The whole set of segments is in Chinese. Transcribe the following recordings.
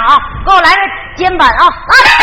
啊，给我来个肩膀啊，来。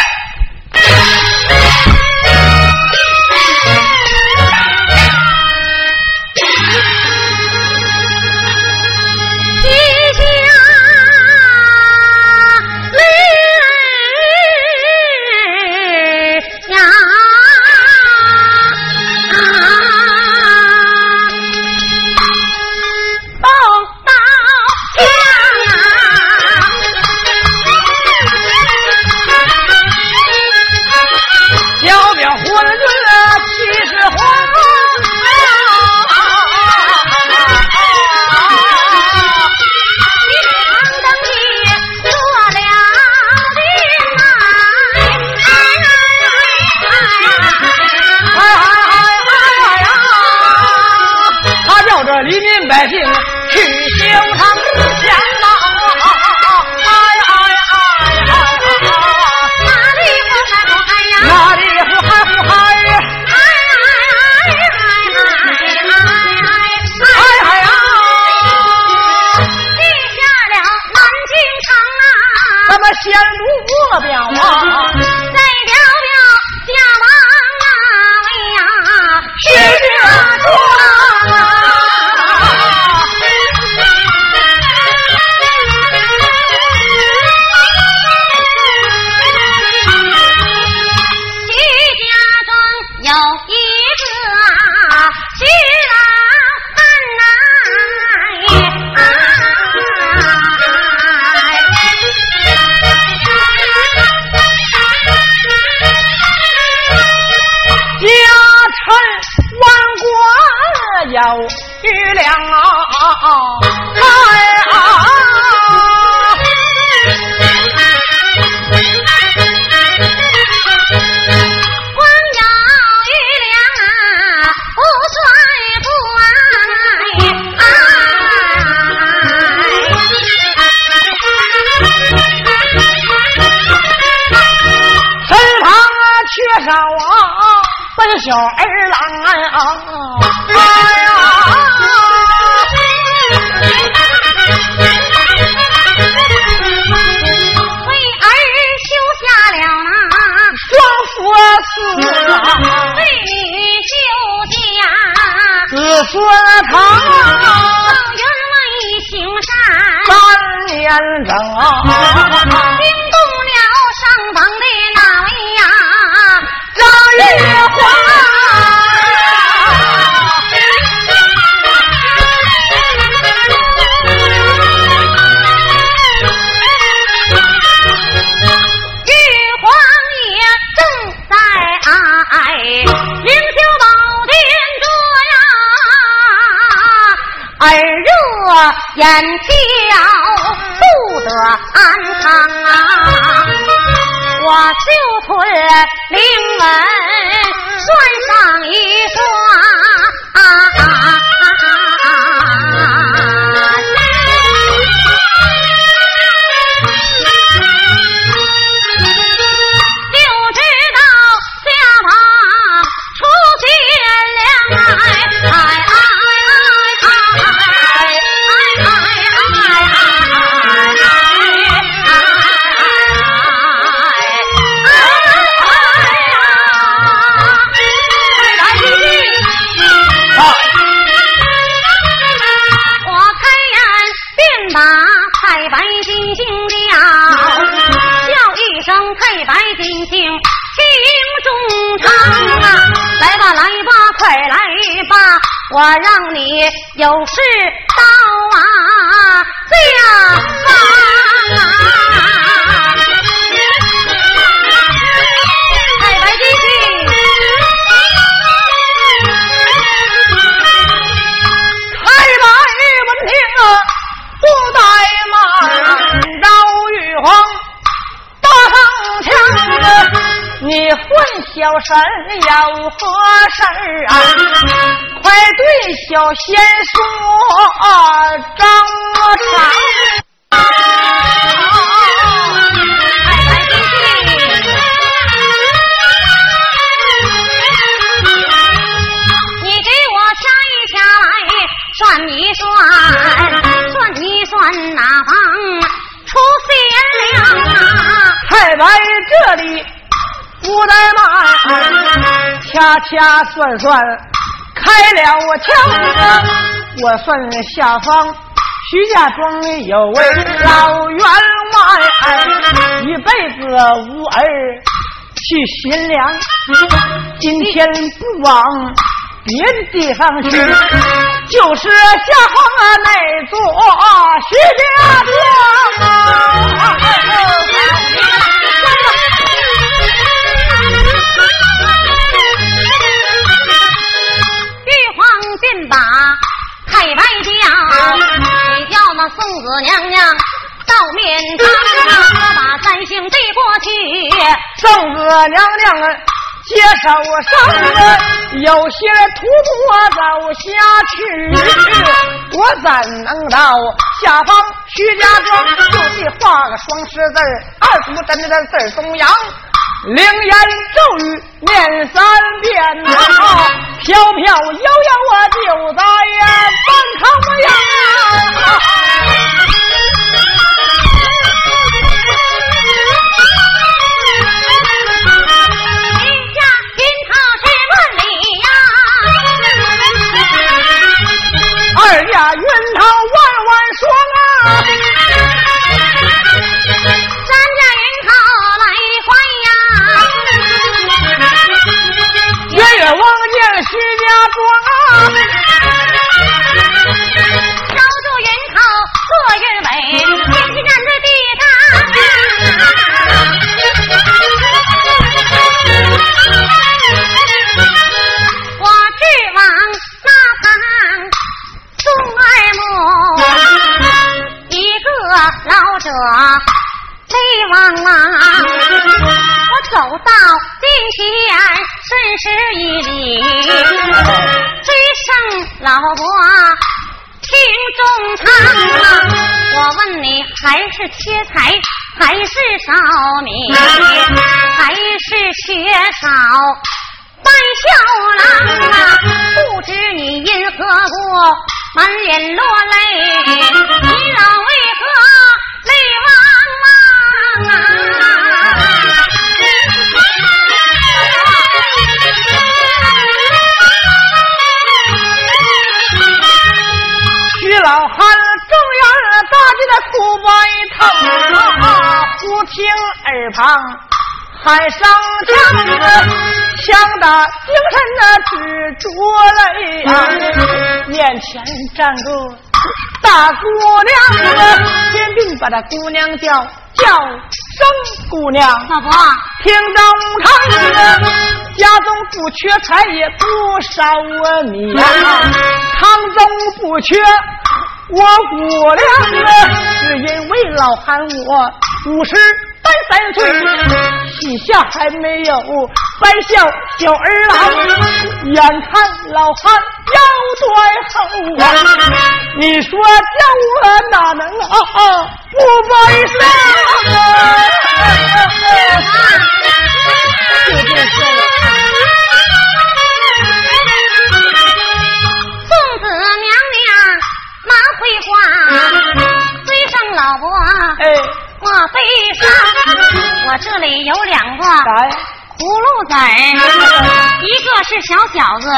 眼我让你有事到啊家房啊，太白金星，太白闻听啊不怠慢，赵玉皇打上枪你混小神有何事啊？快对小仙说，张三。你给我掐一掐来，算一算，算一算哪方出贤良。在这里不怠慢，恰恰算算开了我枪，我算下方徐家庄有位老员外，一辈子无儿去寻粮，今天不往。别的地方去，就是下方啊那座徐家庄。得叫那宋子娘娘到面堂，把三星递过去。宋子娘娘。接手上有些徒步走下去，我怎能到下方徐家庄？就地画个双十字二图真的字中央，灵言咒语念三遍呐，飘飘悠悠啊，就在呀半空呀。一家金涛十万里呀，二家云涛。庄啊，守住云头坐云尾，天气站在地上，我指望那旁。宋二母，一个老者泪汪汪。我走到近前，顺势一礼，追声老伯听中堂。我问你，还是缺财，还是少米，还是缺少？半小郎啊，不知你因何故满脸落泪？你老老汉正要大起的哭白头，忽听耳旁。喊声枪子，枪打精神的直着泪呀！面前站个大姑娘，天兵把这姑娘叫叫声姑娘。老婆，听中堂，家中不缺财也不少米呀，堂中不缺我姑娘啊，是因为老喊我五十。三三岁，膝下还没有白孝小儿郎，眼看老汉要断后啊！你说叫我哪能啊啊不悲伤啊？话，追上老伯。哎。我背上，我这里有两个葫芦籽儿，一个是小小子，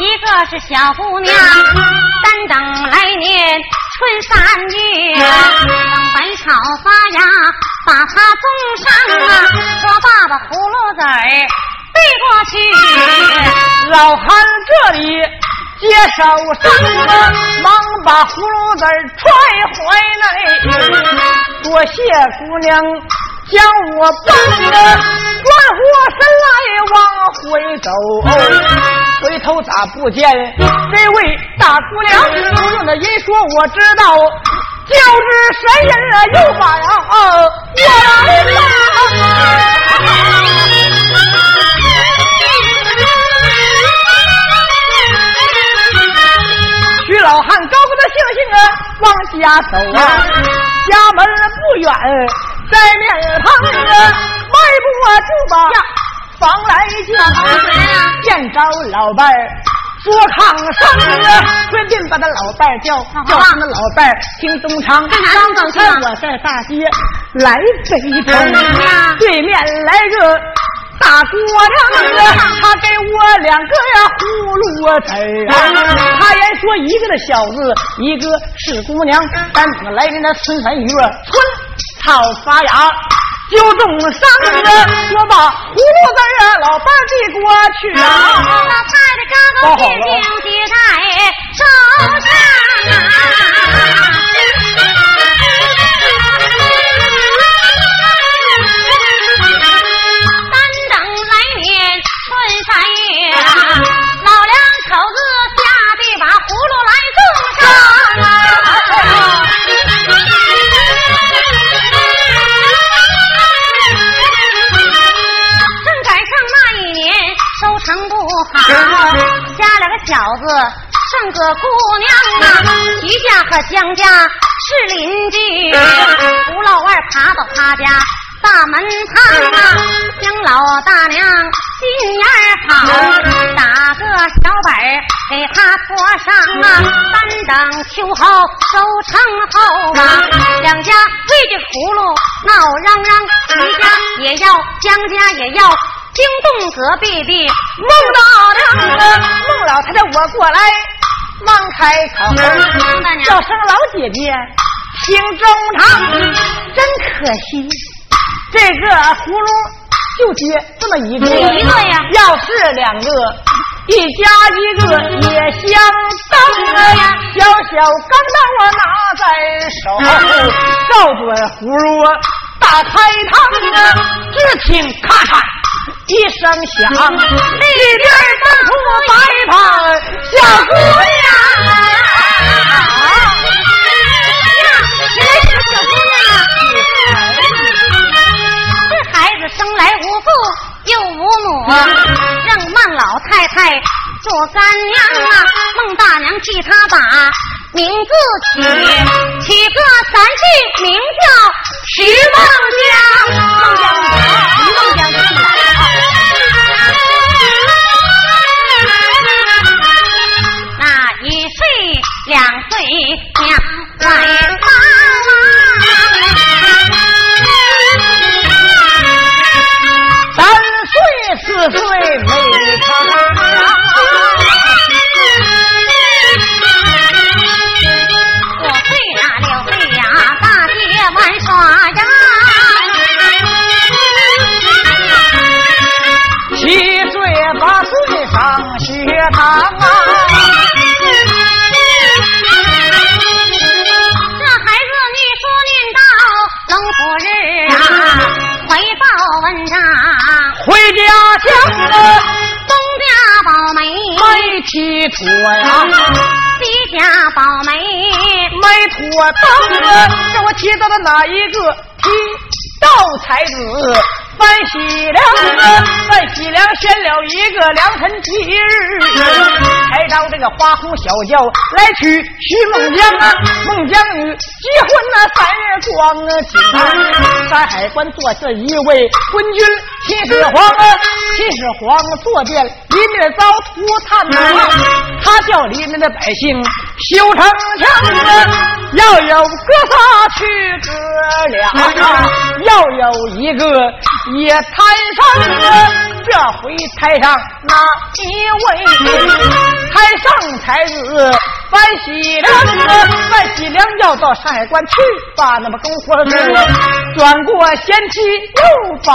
一个是小姑娘。单等来年春三月，等百草发芽，把它种上啊。说爸爸葫芦籽儿背过去，老汉这里。接手上，忙把葫芦籽揣怀内。多谢姑娘将我帮着，转过身来往回走。回头咋不见这位大姑娘？不用的人说我知道，就是谁人啊又把呀我来了。老汉高高的兴兴啊，往家走啊，家门不远，在面旁啊，迈步啊就把房来进，见着老伴儿坐炕上，啊，顺便把他老伴叫，叫他们老伴听东唱。刚才我在大街来北城，对面来个。大姑娘，他给我两个呀葫芦子儿，他言说一个的小子，一个是姑娘。咱们来的那春三月，春草发芽就种上了，我把葫芦子儿老伴递过去啊。老太太高高兴兴接在手上啊。口子下地把葫芦来种上啊。正赶上那一年收成不好家两个小子剩个姑娘啊徐家和江家是邻居吴老二爬到他家大门旁啊江老大娘心眼好，打个小本给他托上啊，三等秋后收成后啊，两家围着葫芦闹嚷嚷，徐家也要，江家也要。惊动隔壁的孟大娘，孟老太太我过来，忙开口，叫声老姐姐，听中堂，真可惜，这个葫芦就接这么一个，一个呀，要是两个，一家一个也相当呀。小小钢刀我拿在手，照准葫芦打开膛，只听咔嚓。一声响，里边放出白胖小姑娘。生来无父又无母，让孟老太太做干娘啊。孟大娘替他把名字起，起个三姓，名叫徐梦江。孟江，徐梦江。两岁娘怀抱，四岁没成娘，五岁呀六岁呀大街玩耍呀，七岁八岁上学堂啊。回家乡，东家宝梅没提脱呀，西家宝梅没托当，让我提到的哪一个？提到才子？范喜良，范喜良选了一个良辰吉日，才到这个花红小轿来娶徐孟姜啊，孟姜女结婚那三日光景，山海关坐下一位昏君秦始皇啊，秦始皇坐殿里面遭涂炭呐，他叫里面的百姓修城墙。要有哥仨去哥俩，要有一个也台上。这回台上哪一位？台上才子范喜良，范喜良要到山海关去，把那么公活做，转过贤妻又把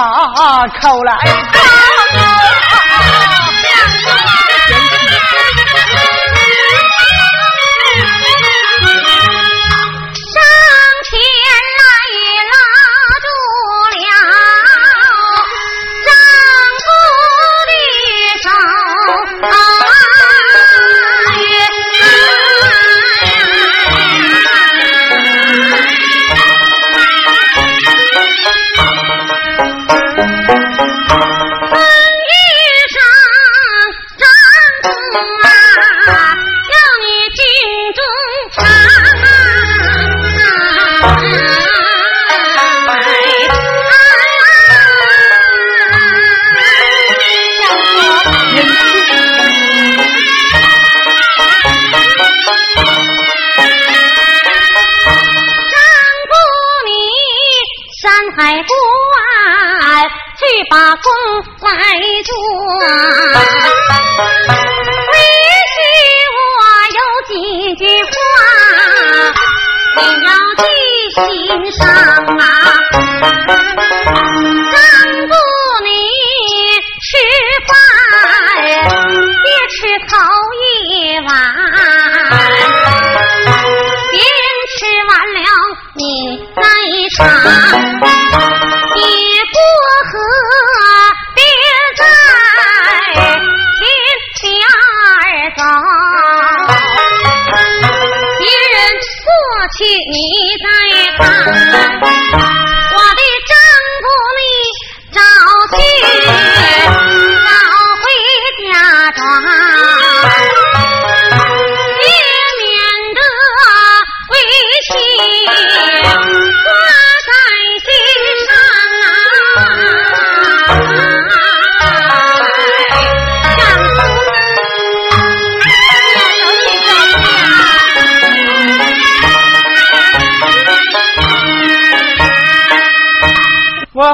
口来。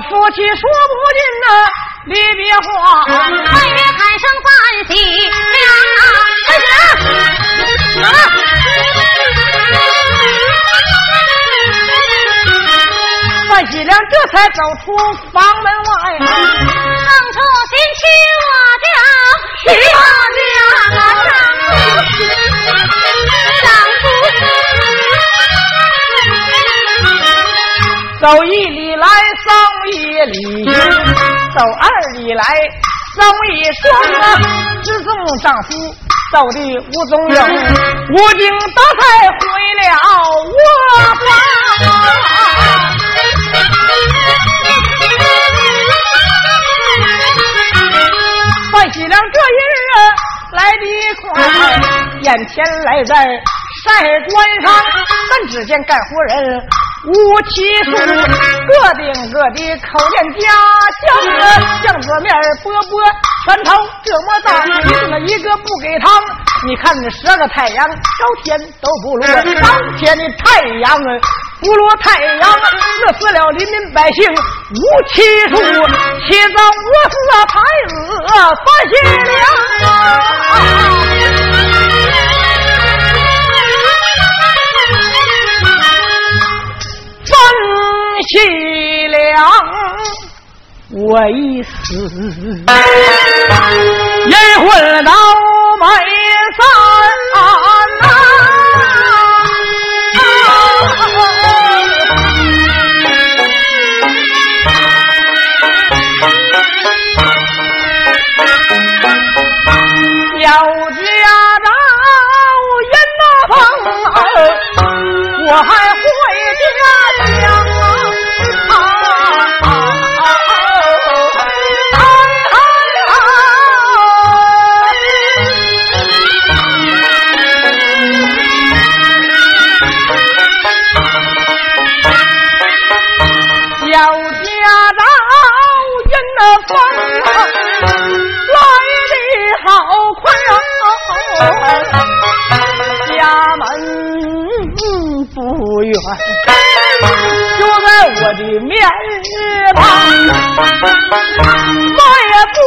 夫妻说不尽那离别话，半夜喊声饭喜了，范喜良这才走出房门外，唱出新曲我家徐大丈夫，走一里来。送一礼，走二里来送一双啊！只送丈夫走的无踪影，无精打采回了我房。范喜了这一日来的快，眼前来在晒官上，但只见干活人。无其数，个顶个的口念家乡，酱子面波波，拳头这么大，一个一个不给糖。你看这十个太阳朝天都不落，当天的太阳不落太阳，饿死了黎民百姓无其数。七早我死太子范喜良。凄凉，我已死，阴魂倒没散。旁，我也不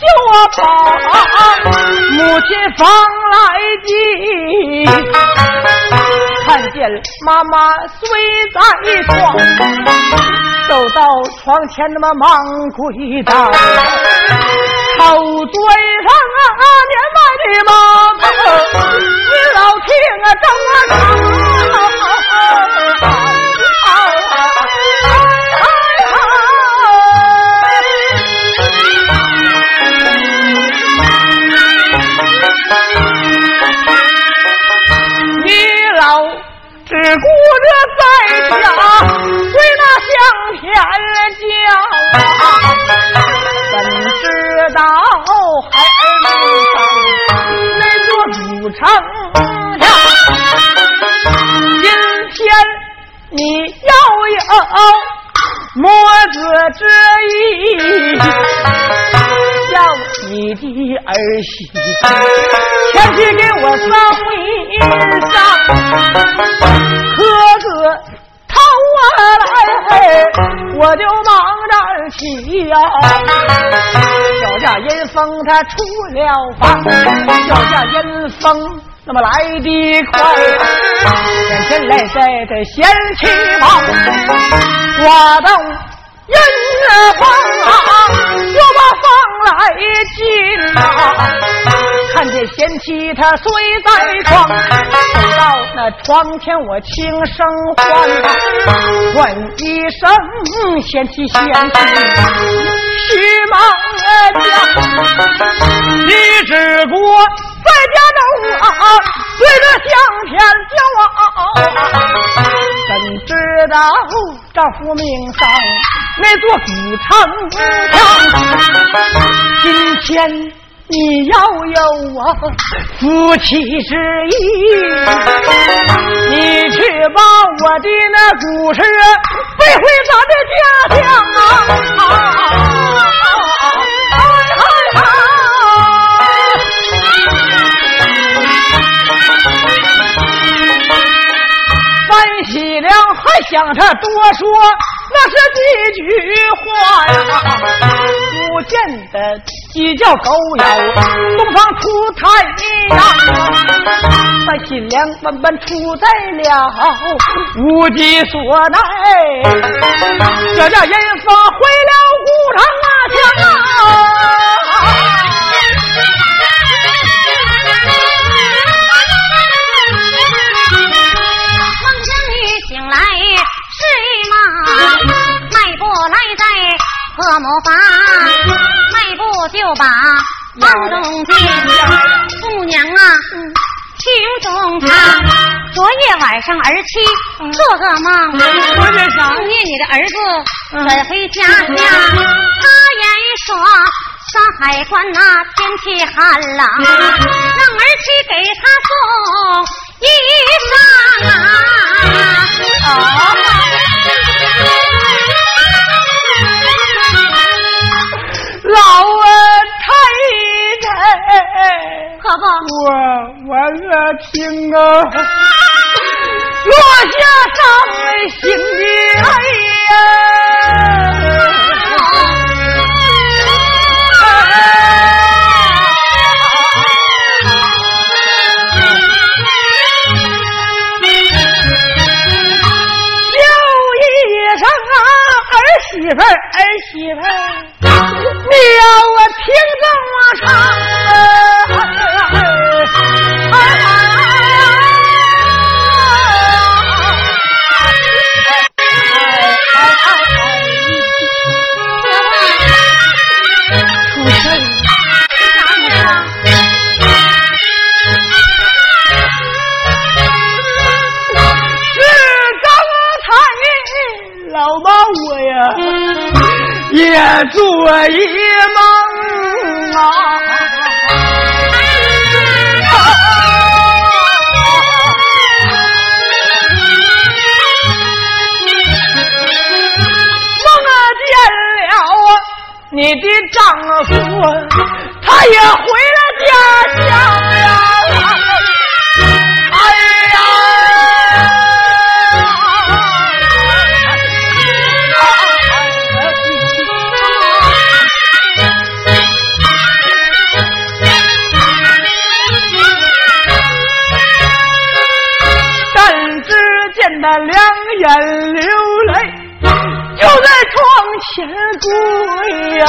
叫我跑，母亲方来急，看见妈妈睡在床，走到床前那么忙跪倒，头对上啊年迈的妈妈，你老听啊正啊在家随那香天叫啊，怎知道孩儿们那座主城下，今天你要有墨子之意，叫你的儿媳前去给我送衣裳。可个逃啊来，我就忙着起呀。脚下阴风他出了房，脚下阴风那么来的快，眼前来在这贤妻房，我到。人房啊，就把房贤妻她睡在床，走到那床前我轻声唤，问一声贤妻贤妻，徐梦家，你只顾在家中啊，对着相片叫啊，怎知道丈夫命丧？那座古城墙，今天你要有我夫妻之意，你去把我的那故事背回咱的家乡啊！范喜良还想着多说。那是几句话呀，不见得鸡叫狗咬，东方出太阳，把新娘慢慢出在了无计所奈，这叫人发回了古城啊墙。何某房，迈步就把房中进。姑娘啊，听中唱。昨夜晚上儿妻做个梦，梦见你的儿子转回家乡。他言说山海关那天气寒冷，让儿妻给他送衣裳啊。老太太，可不，我我乐听啊，落下伤心的泪呀。媳妇儿，儿媳妇儿，你要我听着我唱。做一梦啊！梦见了你的丈夫，他也回了家乡前跪呀！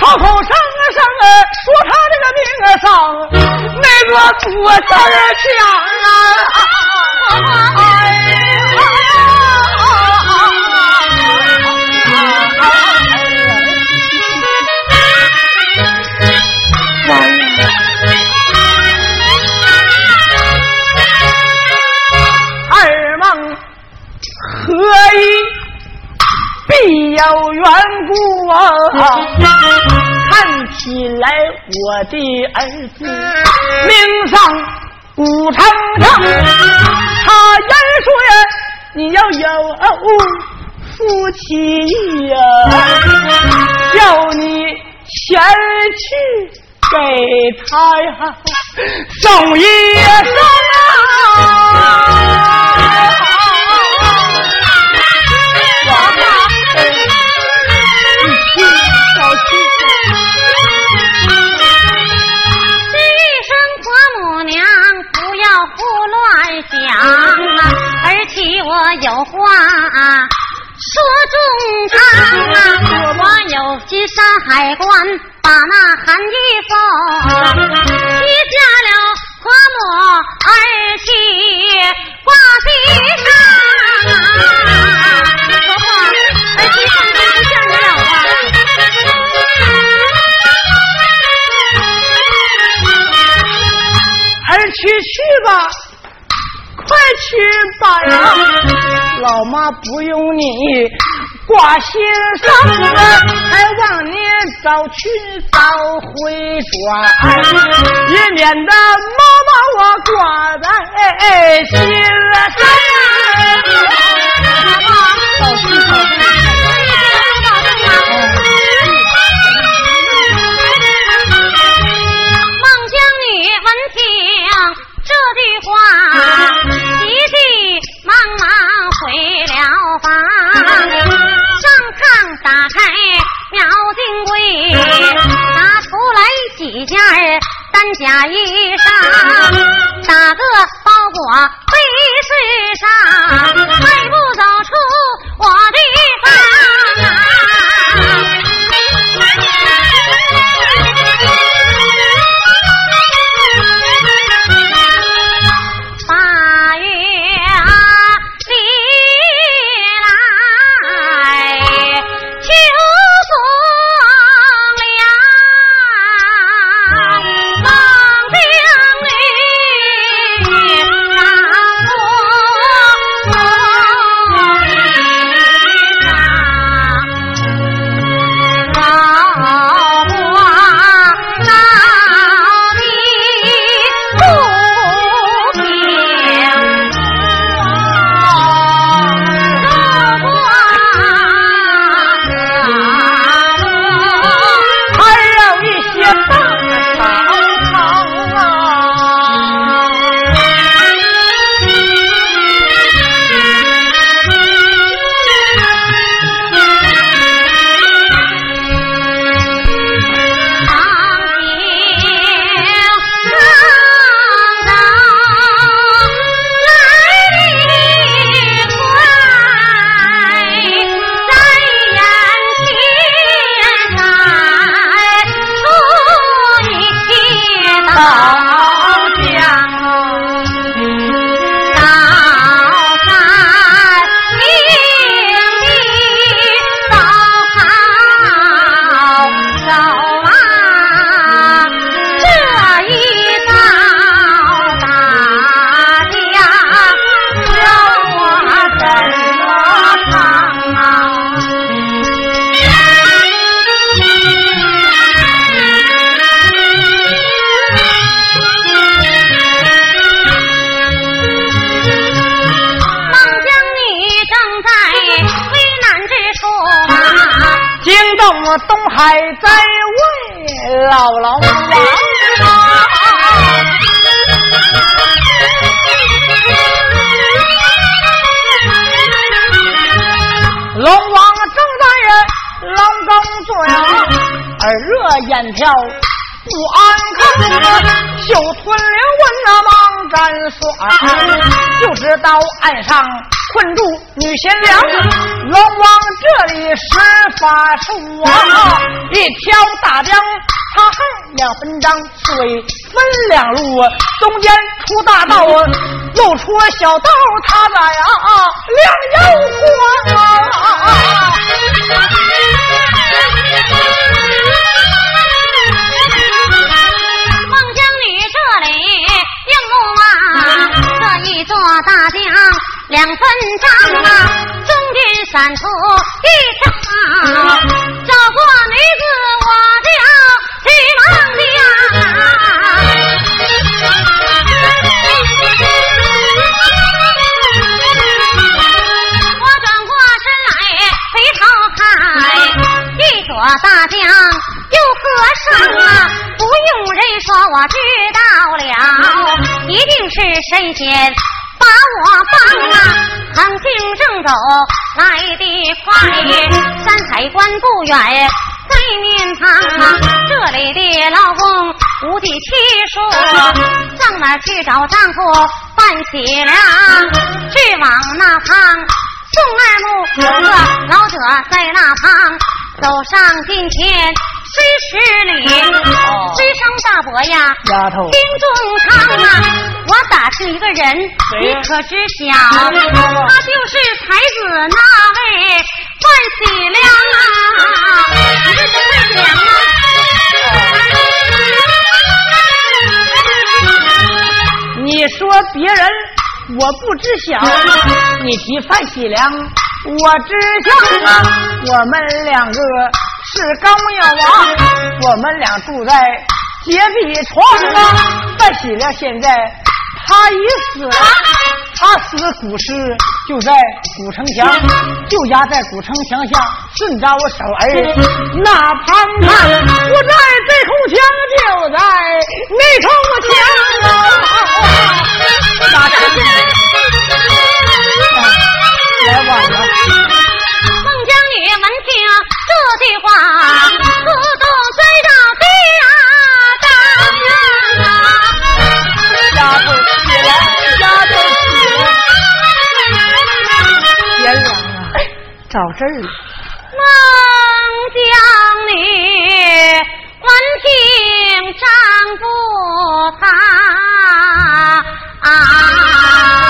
口口声声说他这个命丧，那个多儿强啊！何以必有缘故啊？看起来我的儿子命丧武昌城，他言说，你要有夫妻呀，叫你前去给他呀。送一声啊！我有话说中长啊，我有去山海关把那韩义送，披下了花木儿媳挂地上啊，说话儿媳上天不像你了啊，儿去去吧。快去吧呀，老妈不用你挂心上，还望你早去早回转，也免得妈妈我挂在心上。热眼跳不安康，就吞了问那忙斩算，就知道岸上。困住女贤良，龙王这里施法术啊！一条大江，他横两分张，水分两路啊，中间出大道，露出小道，他在啊两腰宽。啊大江。两分张啊，中间闪出一条道，走过女子我叫徐梦江。我转过身来回头看，一座大江又何上啊？不用人说，我知道了。一定是神仙把我帮啊！横行正走来的快，山海关不远在面旁啊！这里的老公无计其数，上哪去找丈夫办喜粮？去往那旁宋二木有个老者在那旁，走上近前。虽十里，追声大伯呀，丫头，丁仲昌啊，我打听一个人，你可知晓？他就是才子那位范喜良啊，范喜良啊。你说别人我不知晓，你提范喜良我知晓啊，我们两个。是高庙王，我们俩住在隔壁床啊。范喜良现在他已死了，他死的古尸就在古城墙，就压在古城墙下。顺着我手儿那旁看，不在这口墙，就在那口墙啊。大家来晚了。这句话，自动追到地啊！找这儿了。孟姜女闻听丈夫他啊。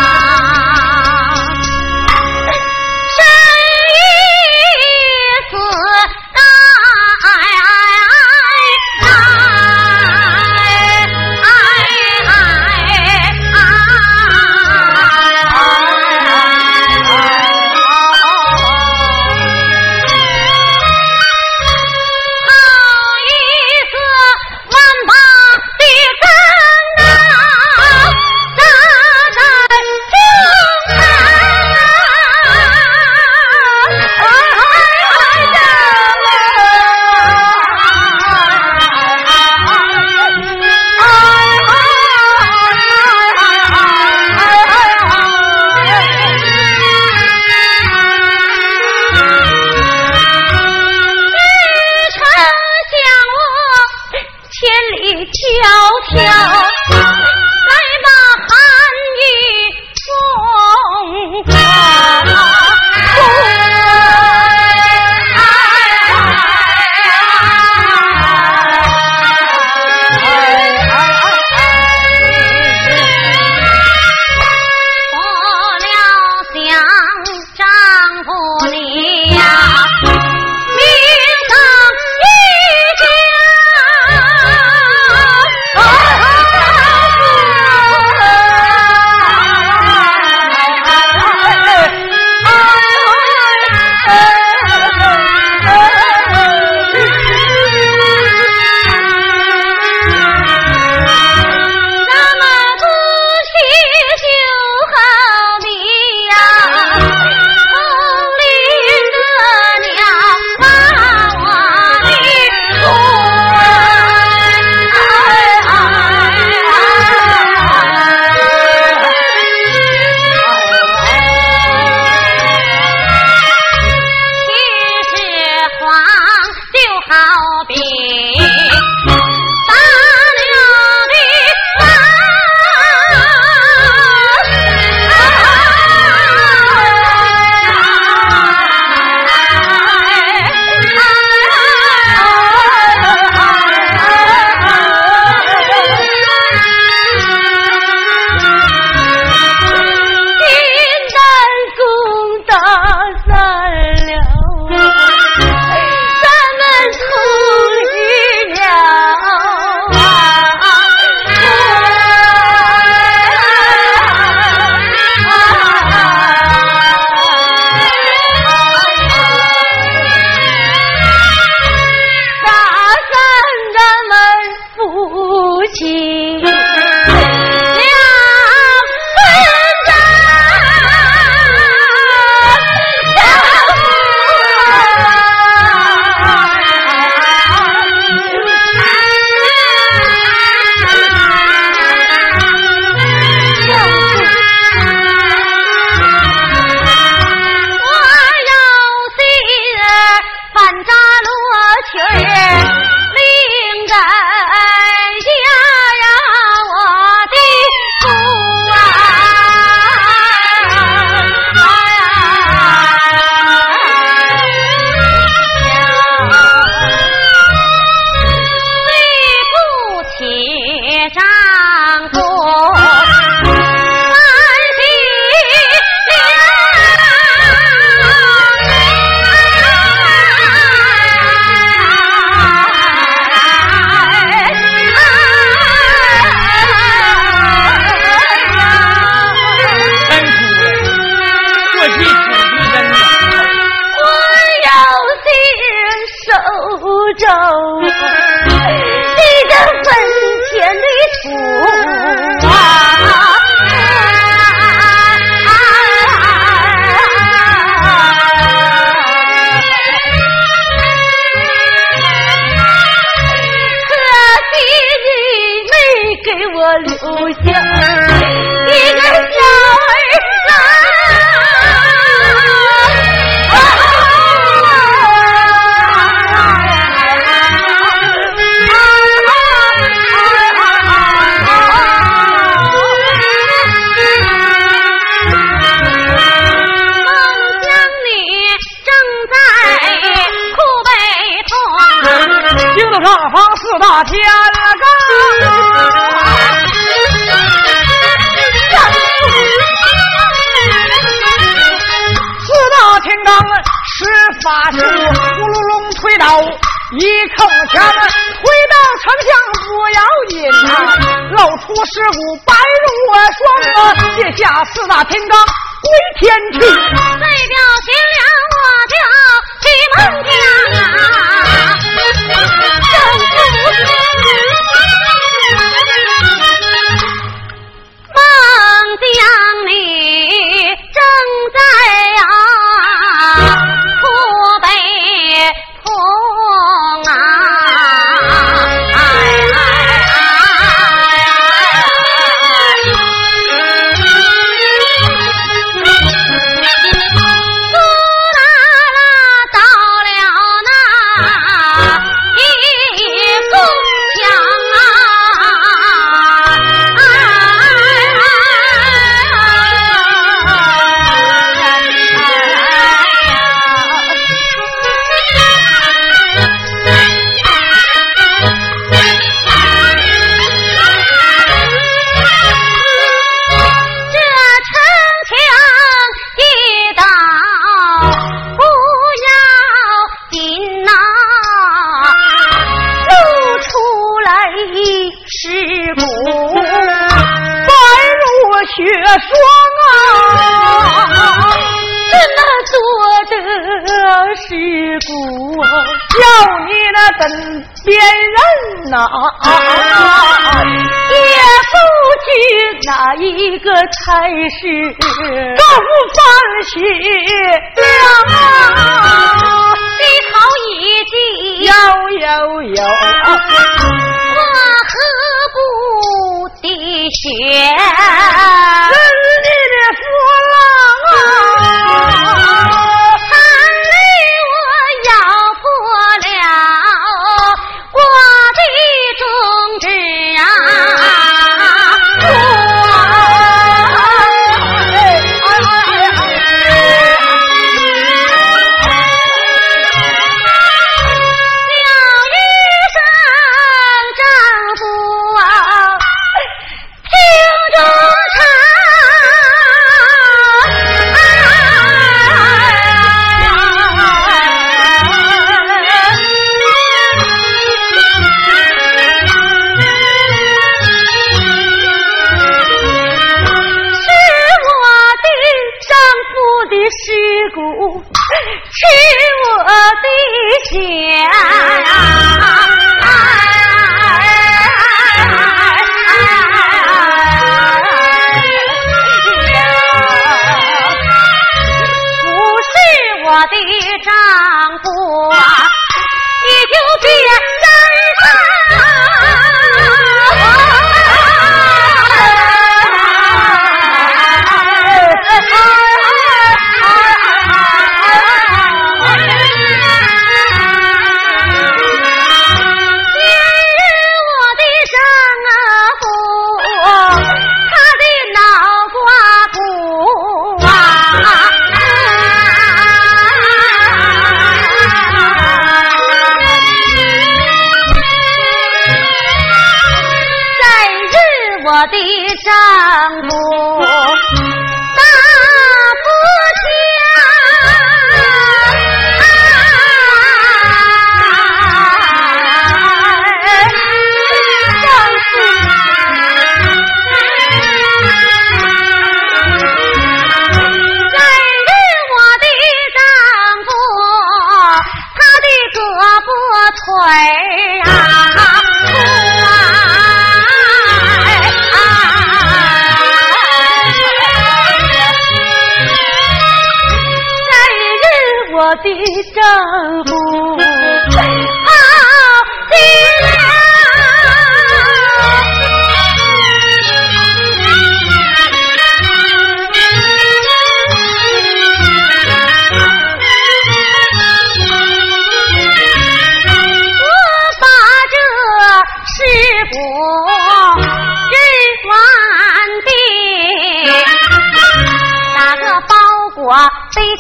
四大天罡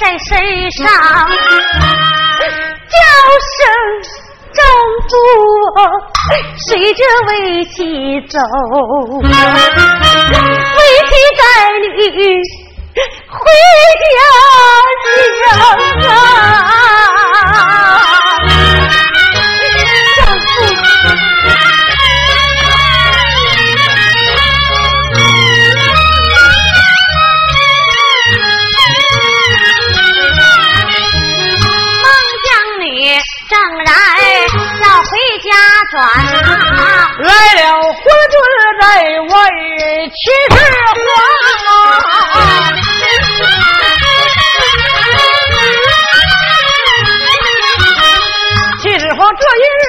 在身上。叫声丈夫随着为妻走，为七十黄。七十黄这一日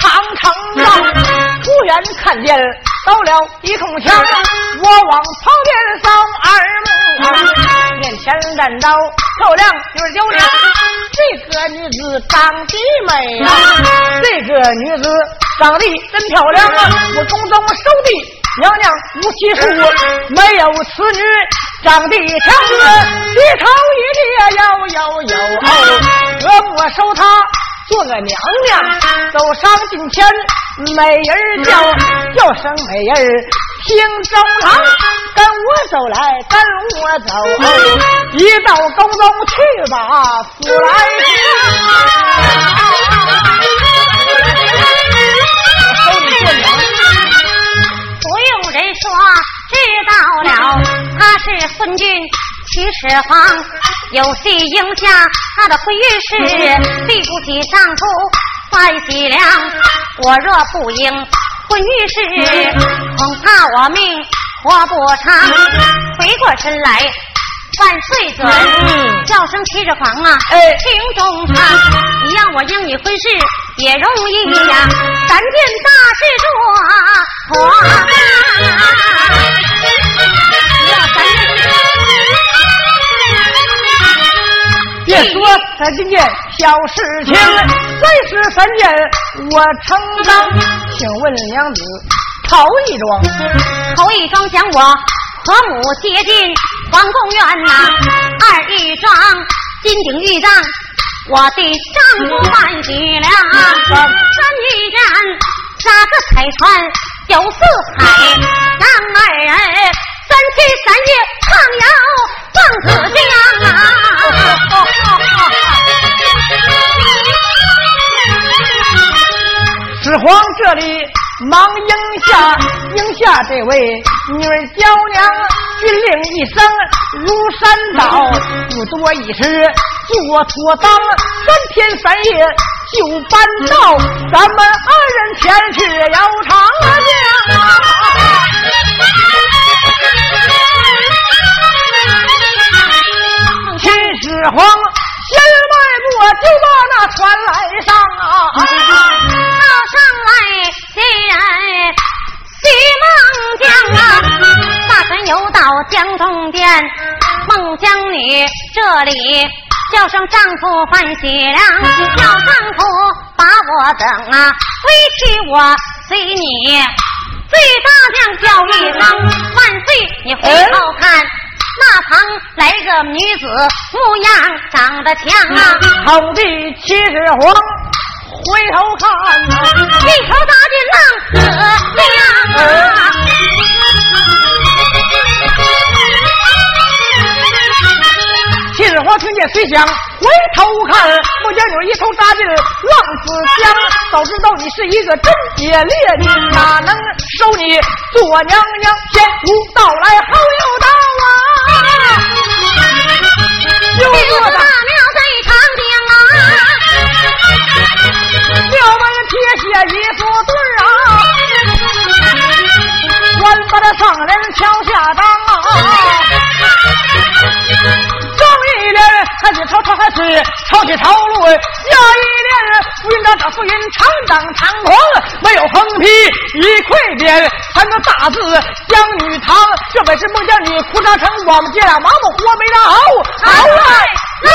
常常到，突然看见到了一通墙，我往旁边扫二目，面前站到漂亮女九娘。这个女子长得美啊，这个女子长得真漂亮啊！我宫中收的娘娘无其数，没有此女长得强啊！低头一列摇摇摇，我不收她做个娘娘，走上近前，美人叫叫声美人。听周郎跟我走来，跟我走，一到宫中去把福来人说，知道了，他是昏君秦始皇，有戏应下他的婚事，对不起丈夫范喜良，我若不应。婚约事，恐怕我命活不长。回过身来，万岁尊，叫声秦始皇啊，听中唱。你让我应你婚事也容易呀，咱见大事做妥。别说这几件小事情，三件我承担。请问娘子，头一桩，头一桩想我和母接进皇宫院呐。二一桩金鼎玉帐，我的丈夫万喜良。三一件那个彩船有四彩，让二人三天三夜畅游望子江啊。始皇这里忙迎下，迎下这位女儿娇娘，军令一声如山倒，不多一时做妥当，三天三夜就搬到，咱们二人前去要长江。秦始皇先迈步就把那船来上啊。上来，既然西孟江啊，大船游到江中间，孟姜女这里叫声丈夫范喜良，叫丈夫把我等啊，归去我随你，最大将叫一声万岁，你回头看那旁来个女子，模样长得强啊，好的七十皇。回头看，一头扎进浪子梁。秦始皇听见随响，回头看，孟姜女一头扎进浪子江。早知道你是一个贞洁烈女，哪能收你做娘娘？前途到来后有道啊！有座写一副对儿啊，专把这上人敲下当啊。上一联，还是抄抄还是抄起朝论；下一联，富人当大富人，长当长狂，没有横批一块匾，还个大字姜女堂。这本是孟姜女哭长城，我们接俩麻活没拿好。来来，